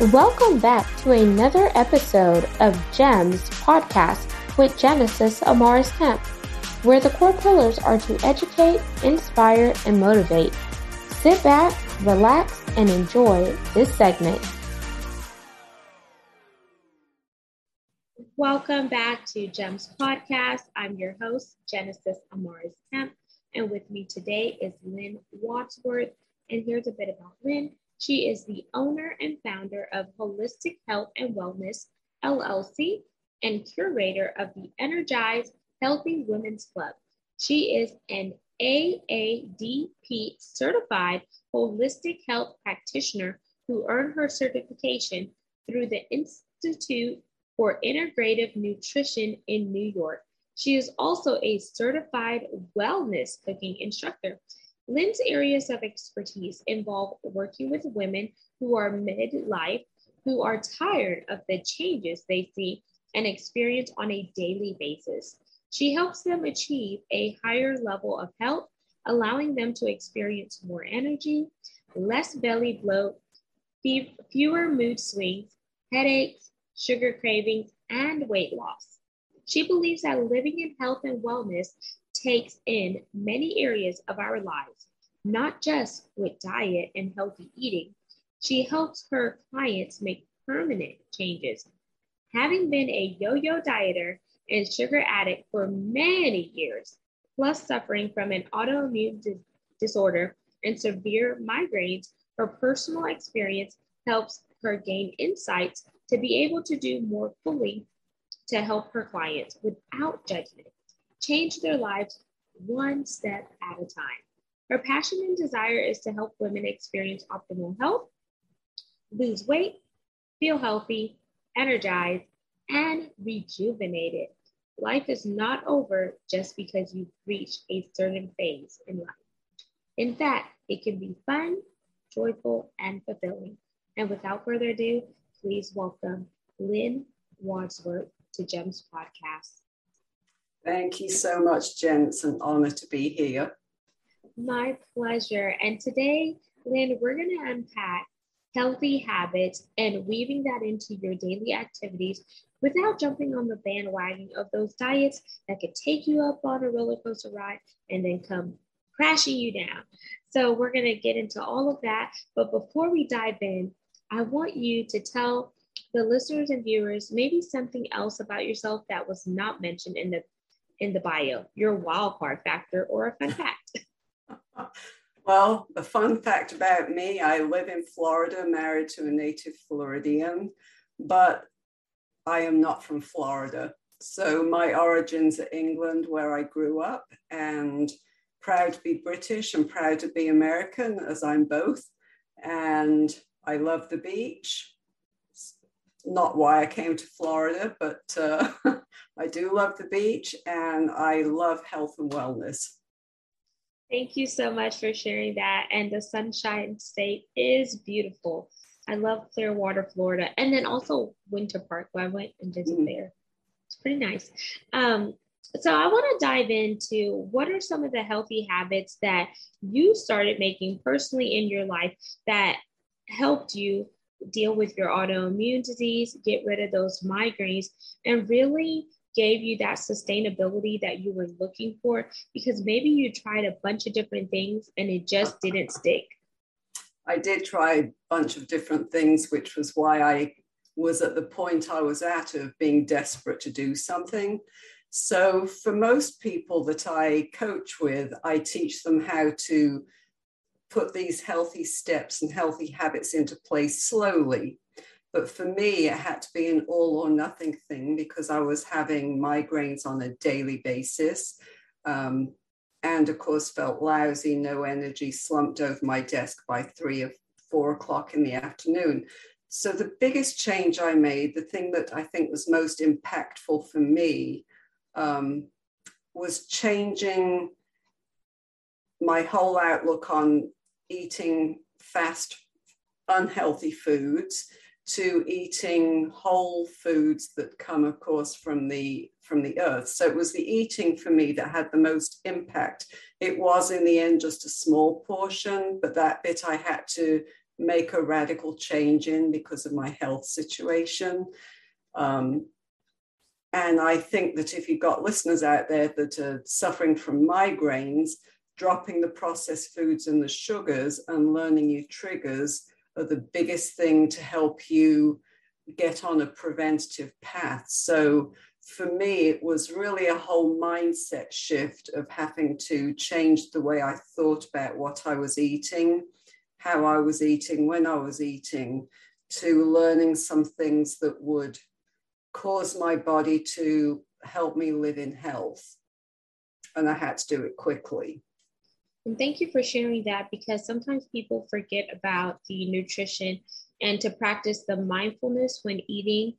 Welcome back to another episode of GEMS podcast with Genesis Amaris Kemp, where the core pillars are to educate, inspire, and motivate. Sit back, relax, and enjoy this segment. Welcome back to GEMS podcast. I'm your host, Genesis Amaris Kemp, and with me today is Lynn Wadsworth. And here's a bit about Lynn. She is the owner and founder of Holistic Health and Wellness LLC and curator of the Energized Healthy Women's Club. She is an AADP certified holistic health practitioner who earned her certification through the Institute for Integrative Nutrition in New York. She is also a certified wellness cooking instructor. Lynn's areas of expertise involve working with women who are midlife, who are tired of the changes they see and experience on a daily basis. She helps them achieve a higher level of health, allowing them to experience more energy, less belly bloat, fewer mood swings, headaches, sugar cravings, and weight loss. She believes that living in health and wellness takes in many areas of our lives, not just with diet and healthy eating. She helps her clients make permanent changes. Having been a yo yo dieter and sugar addict for many years, plus suffering from an autoimmune di- disorder and severe migraines, her personal experience helps her gain insights to be able to do more fully to help her clients without judgment change their lives one step at a time. Her passion and desire is to help women experience optimal health, lose weight, feel healthy, energized, and rejuvenated. Life is not over just because you've reached a certain phase in life. In fact, it can be fun, joyful, and fulfilling. And without further ado, please welcome Lynn Wadsworth to GEMS Podcast. Thank you so much, Jen. It's an honor to be here. My pleasure. And today, Lynn, we're going to unpack healthy habits and weaving that into your daily activities without jumping on the bandwagon of those diets that could take you up on a roller coaster ride and then come crashing you down. So, we're going to get into all of that. But before we dive in, I want you to tell the listeners and viewers maybe something else about yourself that was not mentioned in the in the bio, your wild card factor or a fun fact. well, a fun fact about me, I live in Florida, married to a native Floridian, but I am not from Florida. So my origins are England, where I grew up, and proud to be British and proud to be American, as I'm both. And I love the beach not why I came to Florida, but uh, I do love the beach and I love health and wellness. Thank you so much for sharing that. And the Sunshine State is beautiful. I love Clearwater, Florida, and then also Winter Park, where I went and visited mm. there. It's pretty nice. Um, so I want to dive into what are some of the healthy habits that you started making personally in your life that helped you deal with your autoimmune disease, get rid of those migraines, and really gave you that sustainability that you were looking for because maybe you tried a bunch of different things and it just didn't stick. I did try a bunch of different things, which was why I was at the point I was at of being desperate to do something. So, for most people that I coach with, I teach them how to put these healthy steps and healthy habits into place slowly. But for me, it had to be an all or nothing thing because I was having migraines on a daily basis. Um, and of course, felt lousy, no energy, slumped over my desk by three or four o'clock in the afternoon. So, the biggest change I made, the thing that I think was most impactful for me, um, was changing my whole outlook on eating fast, unhealthy foods to eating whole foods that come, of course, from the from the earth. So it was the eating for me that had the most impact. It was in the end just a small portion, but that bit I had to make a radical change in because of my health situation. Um, and I think that if you've got listeners out there that are suffering from migraines, dropping the processed foods and the sugars and learning your triggers are the biggest thing to help you get on a preventative path. So for me, it was really a whole mindset shift of having to change the way I thought about what I was eating, how I was eating, when I was eating, to learning some things that would cause my body to help me live in health. And I had to do it quickly. And thank you for sharing that because sometimes people forget about the nutrition and to practice the mindfulness when eating,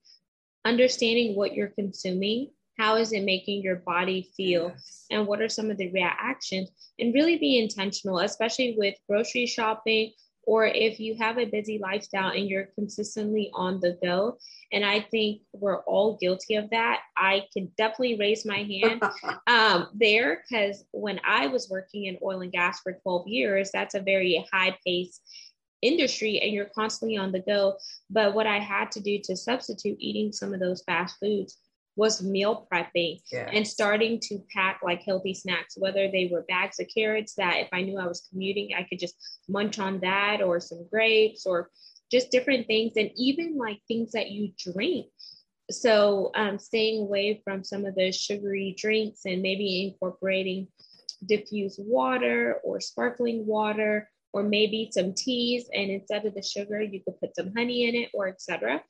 understanding what you're consuming, how is it making your body feel, yes. and what are some of the reactions, and really be intentional, especially with grocery shopping or if you have a busy lifestyle and you're consistently on the go. And I think we're all guilty of that. I can definitely raise my hand um, there because when I was working in oil and gas for 12 years, that's a very high pace industry and you're constantly on the go. But what I had to do to substitute eating some of those fast foods was meal prepping and starting to pack like healthy snacks, whether they were bags of carrots that if I knew I was commuting, I could just munch on that or some grapes or just different things. And even like things that you drink. So um, staying away from some of the sugary drinks and maybe incorporating diffused water or sparkling water or maybe some teas and instead of the sugar you could put some honey in it or etc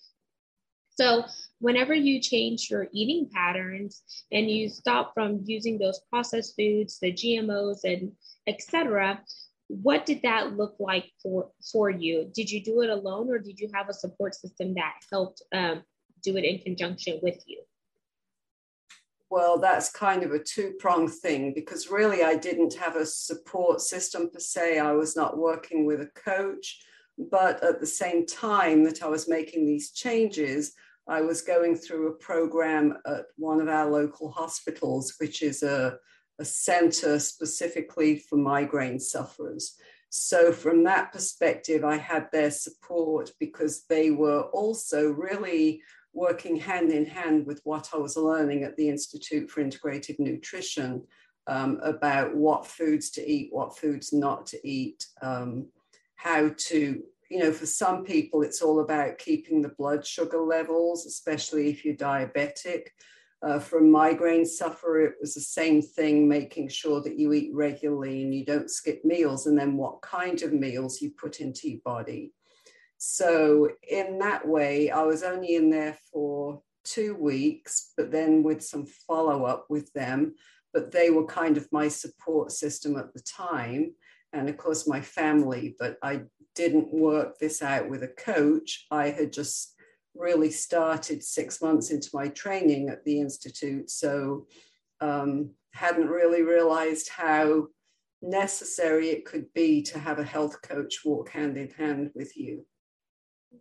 so, whenever you change your eating patterns and you stop from using those processed foods, the GMOs, and etc., what did that look like for for you? Did you do it alone, or did you have a support system that helped um, do it in conjunction with you? Well, that's kind of a two pronged thing because really I didn't have a support system per se. I was not working with a coach. But at the same time that I was making these changes, I was going through a program at one of our local hospitals, which is a, a center specifically for migraine sufferers. So, from that perspective, I had their support because they were also really working hand in hand with what I was learning at the Institute for Integrative Nutrition um, about what foods to eat, what foods not to eat, um, how to you know, for some people, it's all about keeping the blood sugar levels, especially if you're diabetic. Uh, for a migraine sufferer, it was the same thing, making sure that you eat regularly and you don't skip meals, and then what kind of meals you put into your body. So, in that way, I was only in there for two weeks, but then with some follow up with them. But they were kind of my support system at the time and of course my family, but I didn't work this out with a coach. I had just really started six months into my training at the Institute. So um, hadn't really realized how necessary it could be to have a health coach walk hand in hand with you.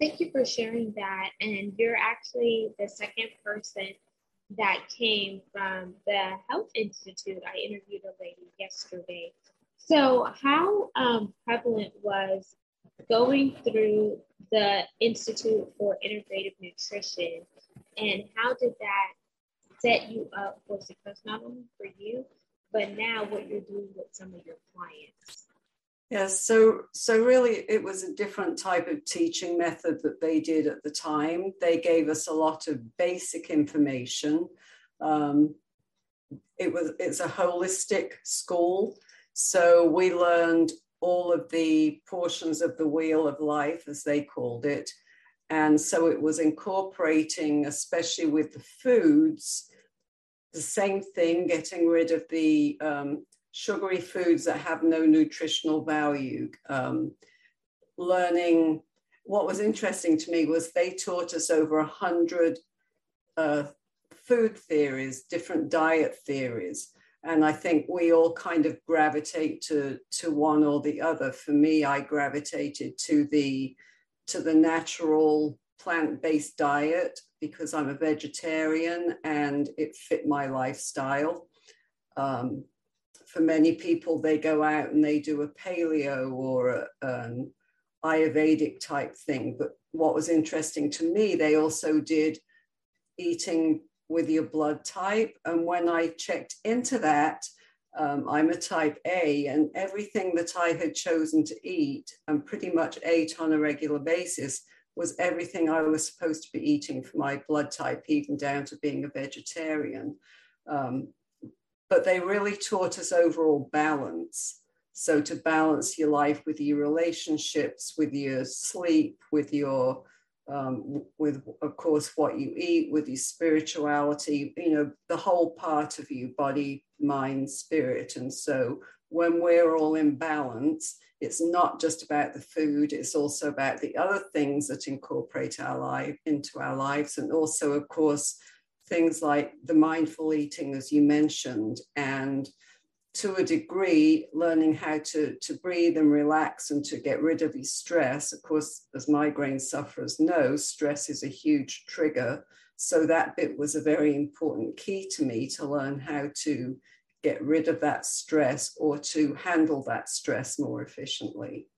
Thank you for sharing that. And you're actually the second person that came from the Health Institute. I interviewed a lady yesterday so, how um, prevalent was going through the Institute for Integrative Nutrition, and how did that set you up for success, not only for you, but now what you're doing with some of your clients? Yes, so so really it was a different type of teaching method that they did at the time. They gave us a lot of basic information. Um, it was it's a holistic school so we learned all of the portions of the wheel of life, as they called it. And so it was incorporating, especially with the foods, the same thing, getting rid of the um, sugary foods that have no nutritional value. Um, learning what was interesting to me was they taught us over a hundred uh, food theories, different diet theories and I think we all kind of gravitate to to one or the other. For me, I gravitated to the to the natural plant-based diet because I'm a vegetarian and it fit my lifestyle. Um, for many people, they go out and they do a paleo or a, an Ayurvedic type thing. But what was interesting to me, they also did eating with your blood type. And when I checked into that, um, I'm a type A, and everything that I had chosen to eat and pretty much ate on a regular basis was everything I was supposed to be eating for my blood type, even down to being a vegetarian. Um, but they really taught us overall balance. So to balance your life with your relationships, with your sleep, with your um, with of course what you eat, with your spirituality, you know, the whole part of you, body, mind, spirit. And so when we're all in balance, it's not just about the food, it's also about the other things that incorporate our life into our lives. And also, of course, things like the mindful eating, as you mentioned, and to a degree, learning how to, to breathe and relax and to get rid of your stress. Of course, as migraine sufferers know, stress is a huge trigger. So that bit was a very important key to me to learn how to get rid of that stress or to handle that stress more efficiently.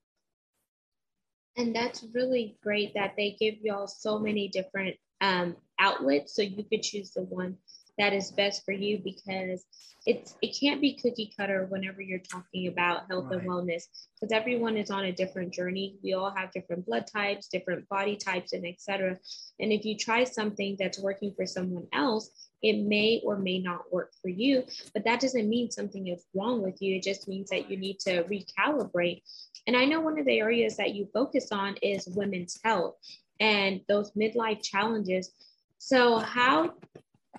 And that's really great that they give y'all so many different um, outlets so you could choose the one that is best for you because it's it can't be cookie cutter whenever you're talking about health right. and wellness because everyone is on a different journey. We all have different blood types different body types and etc and if you try something that's working for someone else it may or may not work for you. But that doesn't mean something is wrong with you. It just means that you need to recalibrate. And i know one of the areas that you focus on is women's health and those midlife challenges. So how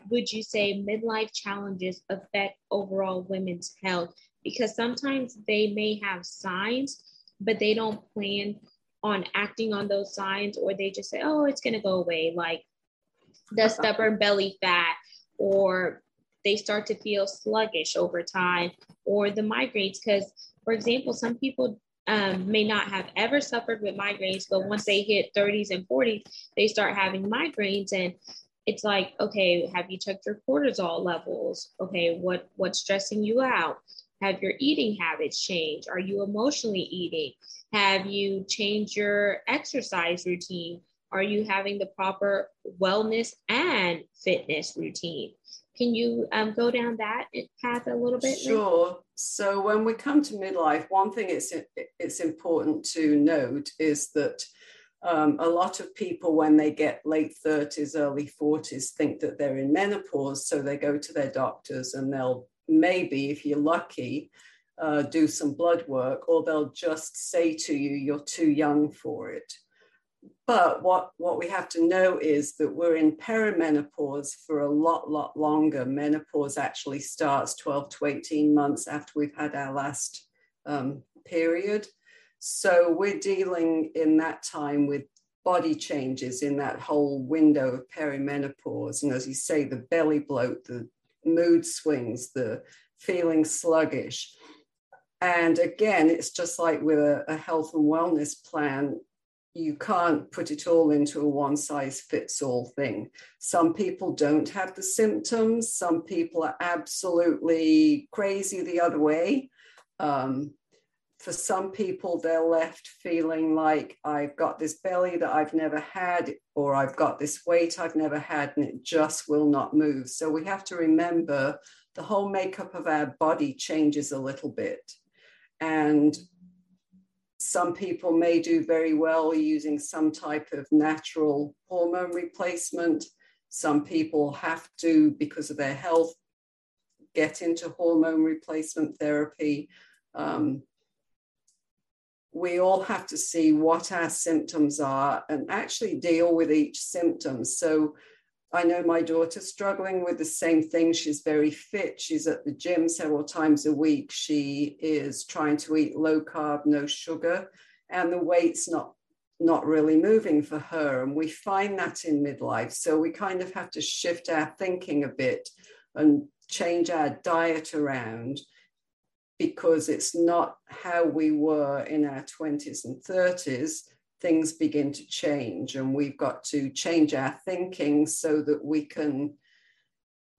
would you say midlife challenges affect overall women's health? Because sometimes they may have signs, but they don't plan on acting on those signs, or they just say, oh, it's going to go away, like the stubborn belly fat, or they start to feel sluggish over time, or the migraines. Because, for example, some people um, may not have ever suffered with migraines, but once they hit 30s and 40s, they start having migraines. And it's like, okay, have you checked your cortisol levels? Okay, what what's stressing you out? Have your eating habits changed? Are you emotionally eating? Have you changed your exercise routine? Are you having the proper wellness and fitness routine? Can you um, go down that path a little bit? Sure. So when we come to midlife, one thing it's it's important to note is that um, a lot of people, when they get late 30s, early 40s, think that they're in menopause. So they go to their doctors and they'll maybe, if you're lucky, uh, do some blood work, or they'll just say to you, you're too young for it. But what, what we have to know is that we're in perimenopause for a lot, lot longer. Menopause actually starts 12 to 18 months after we've had our last um, period. So we're dealing in that time with body changes in that whole window of perimenopause. And as you say, the belly bloat, the mood swings, the feeling sluggish. And again, it's just like with a, a health and wellness plan, you can't put it all into a one size fits all thing. Some people don't have the symptoms, some people are absolutely crazy the other way. Um, for some people, they're left feeling like I've got this belly that I've never had, or I've got this weight I've never had, and it just will not move. So we have to remember the whole makeup of our body changes a little bit. And some people may do very well using some type of natural hormone replacement. Some people have to, because of their health, get into hormone replacement therapy. Um, we all have to see what our symptoms are and actually deal with each symptom. So I know my daughter's struggling with the same thing. She's very fit. She's at the gym several times a week. She is trying to eat low carb, no sugar, and the weight's not not really moving for her. And we find that in midlife. So we kind of have to shift our thinking a bit and change our diet around because it's not how we were in our 20s and 30s, things begin to change. And we've got to change our thinking so that we can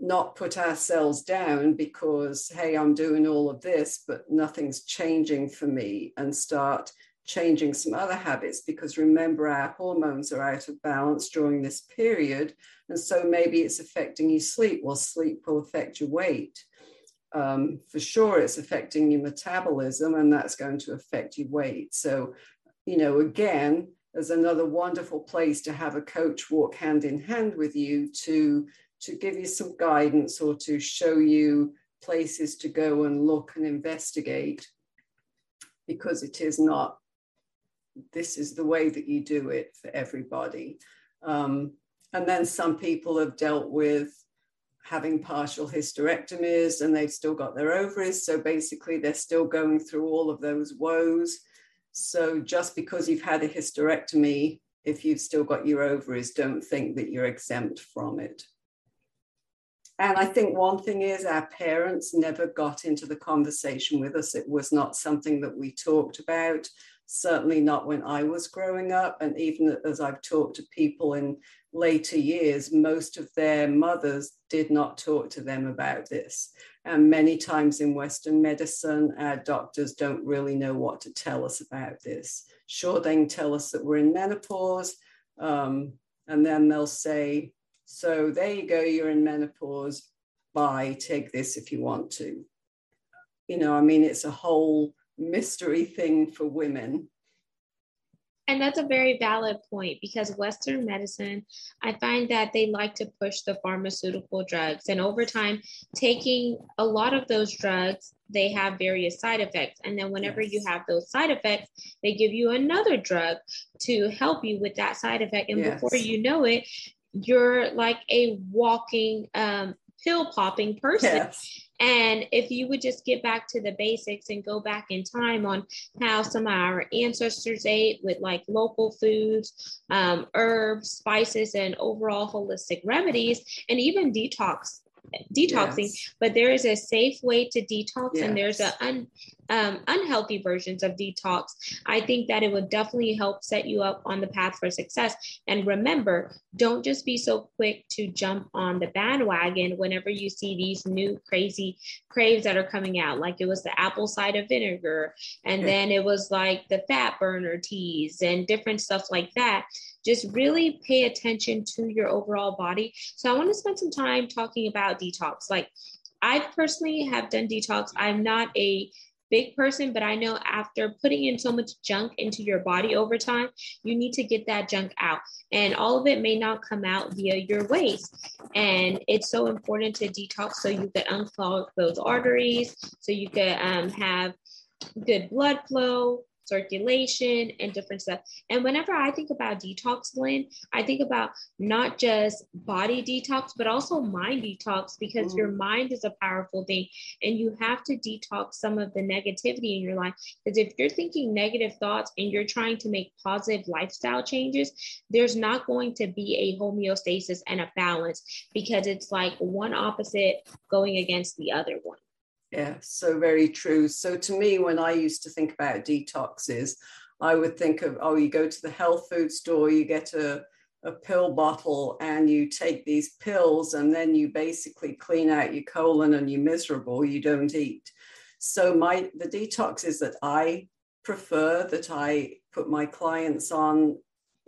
not put ourselves down because, hey, I'm doing all of this, but nothing's changing for me, and start changing some other habits because remember our hormones are out of balance during this period and so maybe it's affecting your sleep well sleep will affect your weight um, for sure it's affecting your metabolism and that's going to affect your weight so you know again there's another wonderful place to have a coach walk hand in hand with you to to give you some guidance or to show you places to go and look and investigate because it is not this is the way that you do it for everybody. Um, and then some people have dealt with having partial hysterectomies and they've still got their ovaries. So basically, they're still going through all of those woes. So just because you've had a hysterectomy, if you've still got your ovaries, don't think that you're exempt from it. And I think one thing is our parents never got into the conversation with us. It was not something that we talked about certainly not when I was growing up. And even as I've talked to people in later years, most of their mothers did not talk to them about this. And many times in Western medicine, our doctors don't really know what to tell us about this. Sure, they can tell us that we're in menopause, um, and then they'll say, So there you go, you're in menopause. Bye, take this if you want to. You know, I mean, it's a whole mystery thing for women. And that's a very valid point because Western medicine, I find that they like to push the pharmaceutical drugs. And over time, taking a lot of those drugs, they have various side effects. And then whenever yes. you have those side effects, they give you another drug to help you with that side effect. And yes. before you know it, you're like a walking um, pill popping person. Yes. And if you would just get back to the basics and go back in time on how some of our ancestors ate with like local foods, um, herbs, spices, and overall holistic remedies, and even detox detoxing yes. but there is a safe way to detox yes. and there's a un, um, unhealthy versions of detox i think that it would definitely help set you up on the path for success and remember don't just be so quick to jump on the bandwagon whenever you see these new crazy craves that are coming out like it was the apple cider vinegar and then it was like the fat burner teas and different stuff like that just really pay attention to your overall body. So I want to spend some time talking about detox. Like I personally have done detox. I'm not a big person, but I know after putting in so much junk into your body over time, you need to get that junk out. And all of it may not come out via your waste. And it's so important to detox so you can unclog those arteries, so you can um, have good blood flow, circulation, and different stuff. And whenever I think about detox, Lynn, I think about not just body detox, but also mind detox because mm. your mind is a powerful thing and you have to detox some of the negativity in your life. Because if you're thinking negative thoughts and you're trying to make positive lifestyle changes, there's not going to be a homeostasis and a balance because it's like one opposite going against the other one. Yeah, so very true. So to me, when I used to think about detoxes, I would think of, oh, you go to the health food store, you get a, a pill bottle and you take these pills and then you basically clean out your colon and you're miserable, you don't eat. So my the detoxes that I prefer that I put my clients on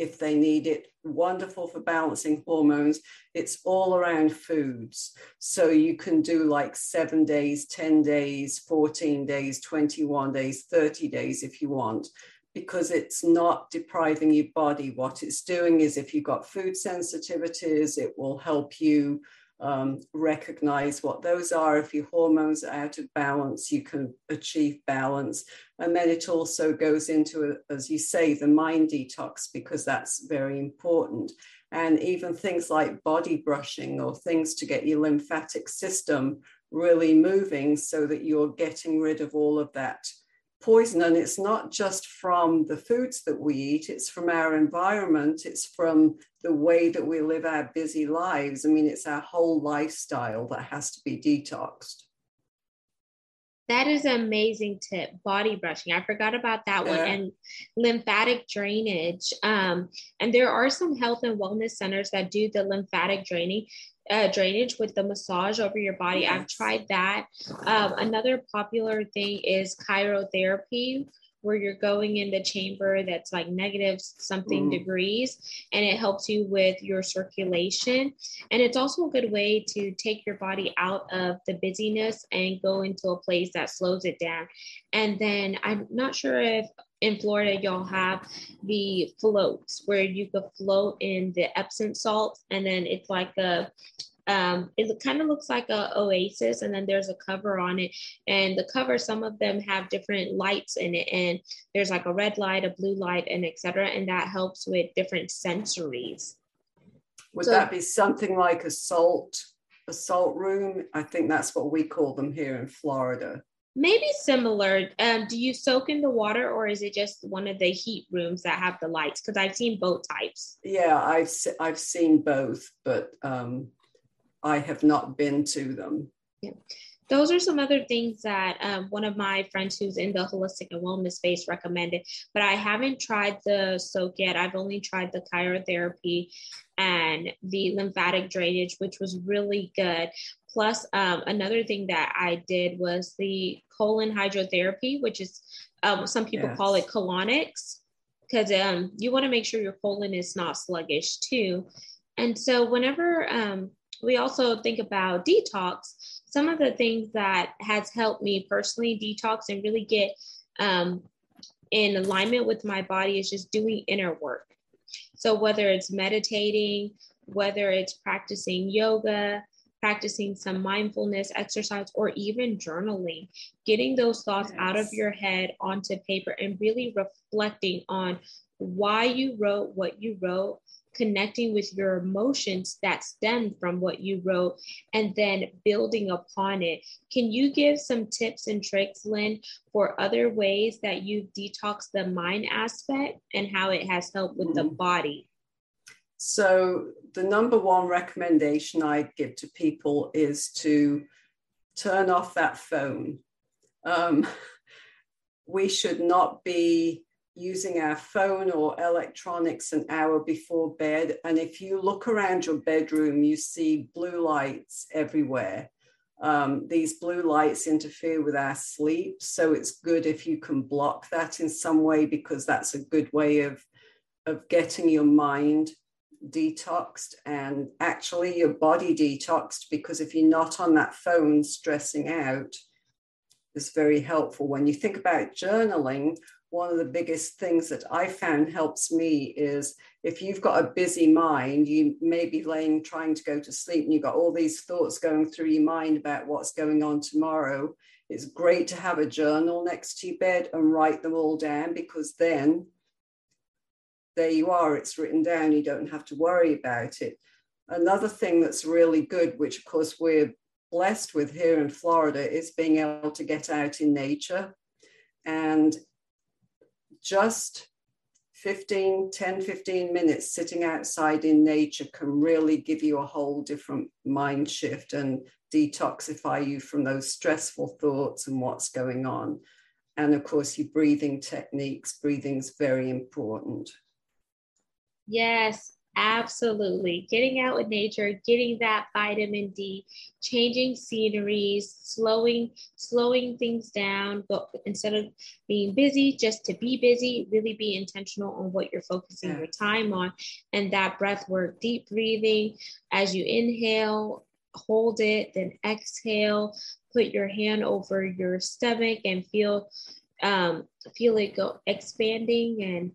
if they need it. Wonderful for balancing hormones. It's all around foods. So you can do like seven days, 10 days, 14 days, 21 days, 30 days if you want, because it's not depriving your body. What it's doing is if you've got food sensitivities, it will help you um, recognize what those are. If your hormones are out of balance, you can achieve balance. And then it also goes into, as you say, the mind detox, because that's very important. And even things like body brushing or things to get your lymphatic system really moving so that you're getting rid of all of that poison. And it's not just from the foods that we eat, it's from our environment, it's from the way that we live our busy lives. I mean, it's our whole lifestyle that has to be detoxed. That is an amazing tip. Body brushing. I forgot about that yeah. one. And lymphatic drainage. Um, and there are some health and wellness centers that do the lymphatic draining uh, drainage with the massage over your body. I've tried that. Um, another popular thing is cryotherapy, where you're going in the chamber that's like negative something mm. degrees and it helps you with your circulation and it's also a good way to take your body out of the busyness and go into a place that slows it down and then i'm not sure if in Florida, y'all have the floats where you could float in the Epsom salt, and then it's like a um, it kind of looks like a oasis and then there's a cover on it. And the cover some of them have different lights in it and there's like a red light a blue light and etc and that helps with different sensories. Would so, that be something like a salt a salt room? I think that's what we call them here in florida maybe similar um, do you soak in the water or is it just one of the heat rooms that have the lights because i've seen both types yeah i've i've seen both but um I have not been to them. Yeah. Those are some other things that um, one of my friends who's in the holistic and wellness space recommended, but I haven't tried the soak yet. I've only tried the cryotherapy and the lymphatic drainage, which was really good. Plus, um, another thing that I did was the colon hydrotherapy, which is um, some people yes. call it colonics, because um, you want to make sure your colon is not sluggish too. And so, whenever um, we also think about detox. Some of the things that has helped me personally detox and really get um, in alignment with my body is just doing inner work. So whether it's meditating, whether it's practicing yoga, practicing some mindfulness exercise, or even journaling, getting those thoughts out of your head onto paper and really reflecting on why you wrote what you wrote connecting with your emotions that stem from what you wrote and then building upon it. Can you give some tips and tricks, Lynn, for other ways that you detox the mind aspect and how it has helped with mm-hmm. the body? So, the number one recommendation I give to people is to turn off that phone. Um, we should not be using our phone or electronics an hour before bed. And if you look around your bedroom, you see blue lights everywhere. Um, these blue lights interfere with our sleep. So it's good if you can block that in some way, because that's a good way of, of getting your mind detoxed and actually your body detoxed. Because if you're not on that phone stressing out, is very helpful. When you think about journaling, one of the biggest things that I found helps me is if you've got a busy mind, you may be laying trying to go to sleep and you've got all these thoughts going through your mind about what's going on tomorrow. It's great to have a journal next to your bed and write them all down because then there you are, it's written down, you don't have to worry about it. Another thing that's really good, which of course we're blessed with here in Florida, is being able to get out in nature. And just 15, 10, 15 minutes sitting outside in nature can really give you a whole different mind shift and detoxify you from those stressful thoughts and what's going on. And of course, your breathing techniques, breathing is very important. Yes, Absolutely. Getting out with nature, getting that vitamin D, changing sceneries, slowing, slowing things down, but instead of being busy, just to be busy, really be intentional on what you're focusing yeah. your time on. And that breath work, deep breathing as you inhale, hold it, then exhale, put your hand over your stomach and feel um, feel it go expanding and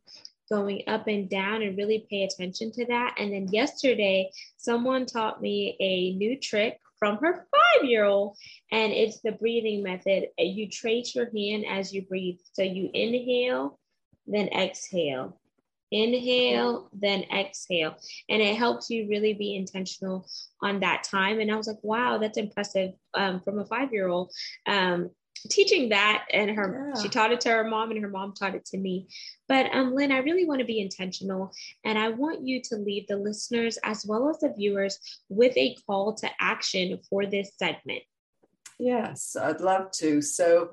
going up and down and really pay attention to that. And then yesterday, someone taught me a new trick from her five year old, and it's the breathing method. You trace your hand as you breathe. So you inhale, then exhale. Inhale, then exhale. And it helps you really be intentional on that time. And I was like, wow, that's impressive um, from a five year old. Um, teaching that and her yeah. she taught it to her mom and her mom taught it to me. But um lynn i really want to be intentional and i want you to leave the listeners as well as the viewers with a call to action for this segment. Yes i'd love to. So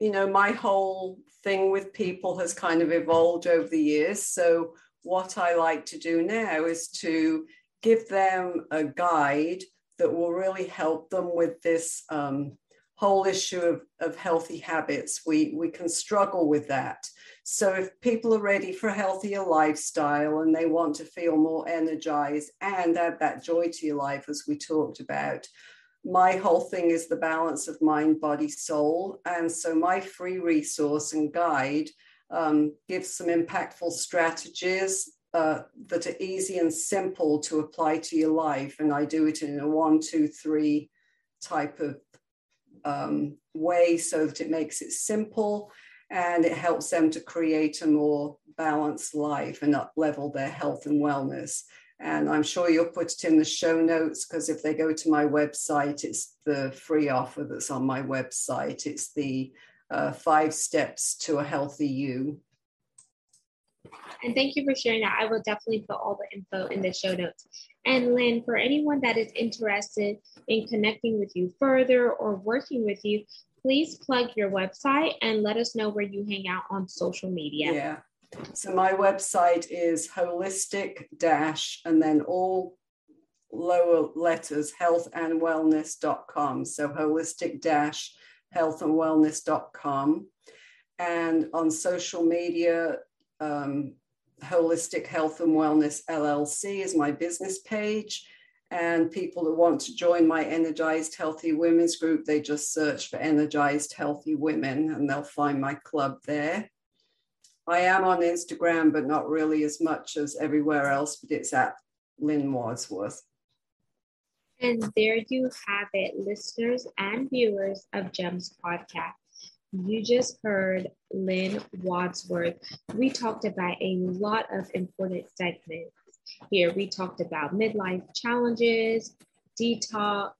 you know my whole thing with people has kind of evolved over the years. So what i like to do now is to give them a guide that will really help them with this um, whole issue of, of healthy habits. We, we can struggle with that. So, if people are ready for a healthier lifestyle and they want to feel more energized and add that joy to your life, as we talked about, my whole thing is the balance of mind, body, soul. And so, my free resource and guide um, gives some impactful strategies uh, that are easy and simple to apply to your life. And I do it in a one, two, three type of um, way so that it makes it simple and it helps them to create a more balanced life and up level their health and wellness. And I'm sure you'll put it in the show notes because if they go to my website, it's the free offer that's on my website. It's the uh, five steps to a healthy you. And thank you for sharing that. I will definitely put all the info in the show notes. And Lynn, for anyone that is interested in connecting with you further or working with you, please plug your website and let us know where you hang out on social media. Yeah. So my website is holistic dash and then all lower letters health and wellness.com. So holistic dash health and wellness.com. And on social media, um, Holistic Health and Wellness LLC is my business page. And people that want to join my Energized Healthy Women's group, they just search for Energized Healthy Women and they'll find my club there. I am on Instagram, but not really as much as everywhere else, but it's at Lynn Wadsworth. And there you have it, listeners and viewers of GEMS Podcast. You just heard Lynn Wadsworth. We talked about a lot of important segments here. We talked about midlife challenges, detox,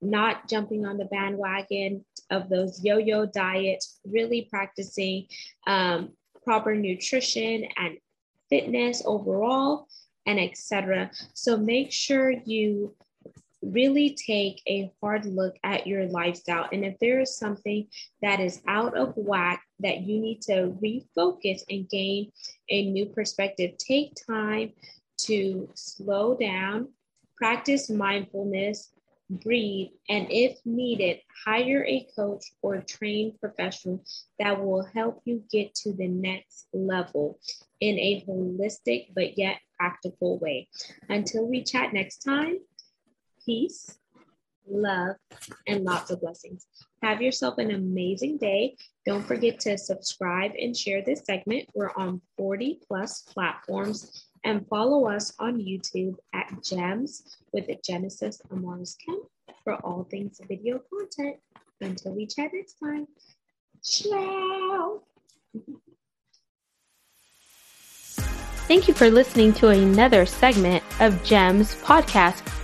not jumping on the bandwagon of those yo yo diets, really practicing um, proper nutrition and fitness overall, and etc. So make sure you really take a hard look at your lifestyle. And if there is something that is out of whack that you need to refocus and gain a new perspective, take time to slow down, practice mindfulness, breathe, and if needed, hire a coach or trained professional that will help you get to the next level in a holistic but yet practical way. Until we chat next time, peace, love, and lots of blessings. Have yourself an amazing day. Don't forget to subscribe and share this segment. We're on 40 plus platforms and follow us on YouTube at GEMS with Genesis Amaris Kemp for all things video content. Until we chat next time, ciao. Thank you for listening to another segment of GEMS podcast.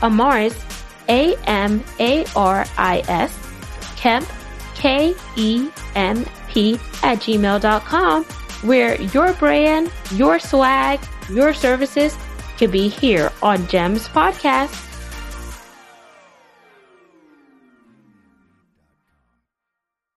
Amaris, A M A R I S, Kemp, K E M P, at gmail.com, where your brand, your swag, your services could be here on GEMS Podcast.